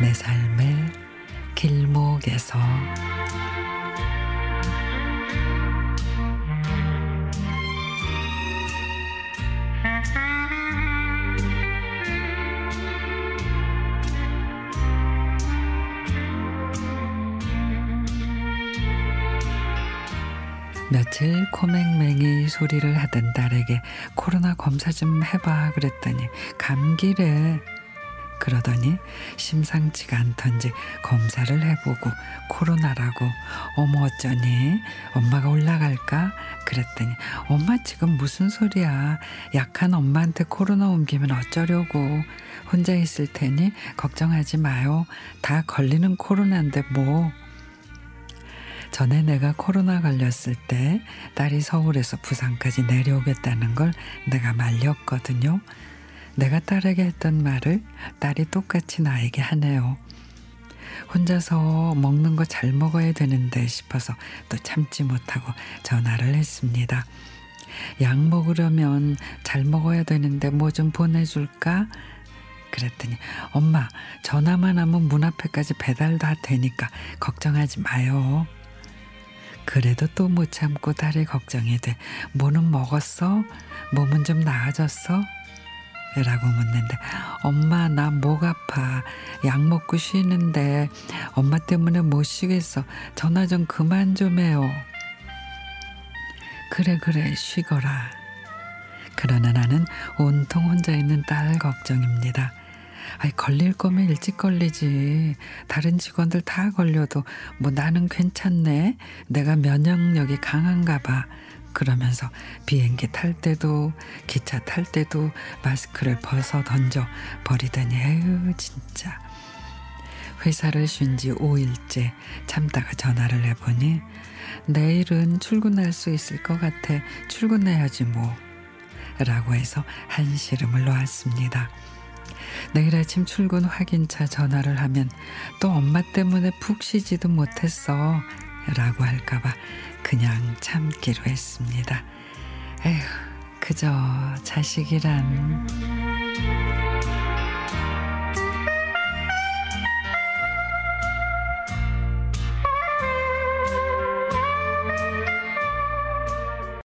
내 삶의 길목에서 며칠 코맹맹이 소리를 하던 딸에게 코로나 검사 좀 해봐 그랬더니 감기래. 그러더니 심상치가 않던지 검사를 해보고 코로나라고 어머 어쩌니? 엄마가 올라갈까? 그랬더니 엄마 지금 무슨 소리야? 약한 엄마한테 코로나 옮기면 어쩌려고? 혼자 있을 테니 걱정하지 마요. 다 걸리는 코로나인데 뭐? 전에 내가 코로나 걸렸을 때 딸이 서울에서 부산까지 내려오겠다는 걸 내가 말렸거든요. 내가 딸에게 했던 말을 딸이 똑같이 나에게 하네요. 혼자서 먹는 거 잘 먹어야 되는데 싶어서 또 참지 못하고 전화를 했습니다. 약 먹으려면 잘 먹어야 되는데 뭐 좀 보내줄까? 그랬더니 엄마 전화만 하면 문 앞에까지 배달 다 되니까 걱정하지 마요. 그래도 또 못 참고 딸이 걱정이 돼. 뭐는 먹었어? 몸은 좀 나아졌어? 라고 묻는데 엄마 나 목 아파 약 먹고 쉬는데 엄마 때문에 못 쉬겠어 전화 좀 그만 좀 해요 그래 그래 쉬거라 그러나 나는 온통 혼자 있는 딸 걱정입니다 아이 걸릴 거면 일찍 걸리지. 다른 직원들 다 걸려도 뭐 나는 괜찮네. 내가 면역력이 강한가 봐. 그러면서 비행기 탈 때도 기차 탈 때도 마스크를 벗어 던져 버리더니 에휴 진짜. 회사를 쉰 지 5일째 참다가 전화를 해보니 내일은 출근할 수 있을 것 같아 출근해야지 뭐 라고 해서 한시름을 놓았습니다. 내일 아침 출근 확인차 전화를 하면 또 엄마 때문에 푹 쉬지도 못했어. 라고 할까봐 그냥 참기로 했습니다. 에휴, 그저 자식이란.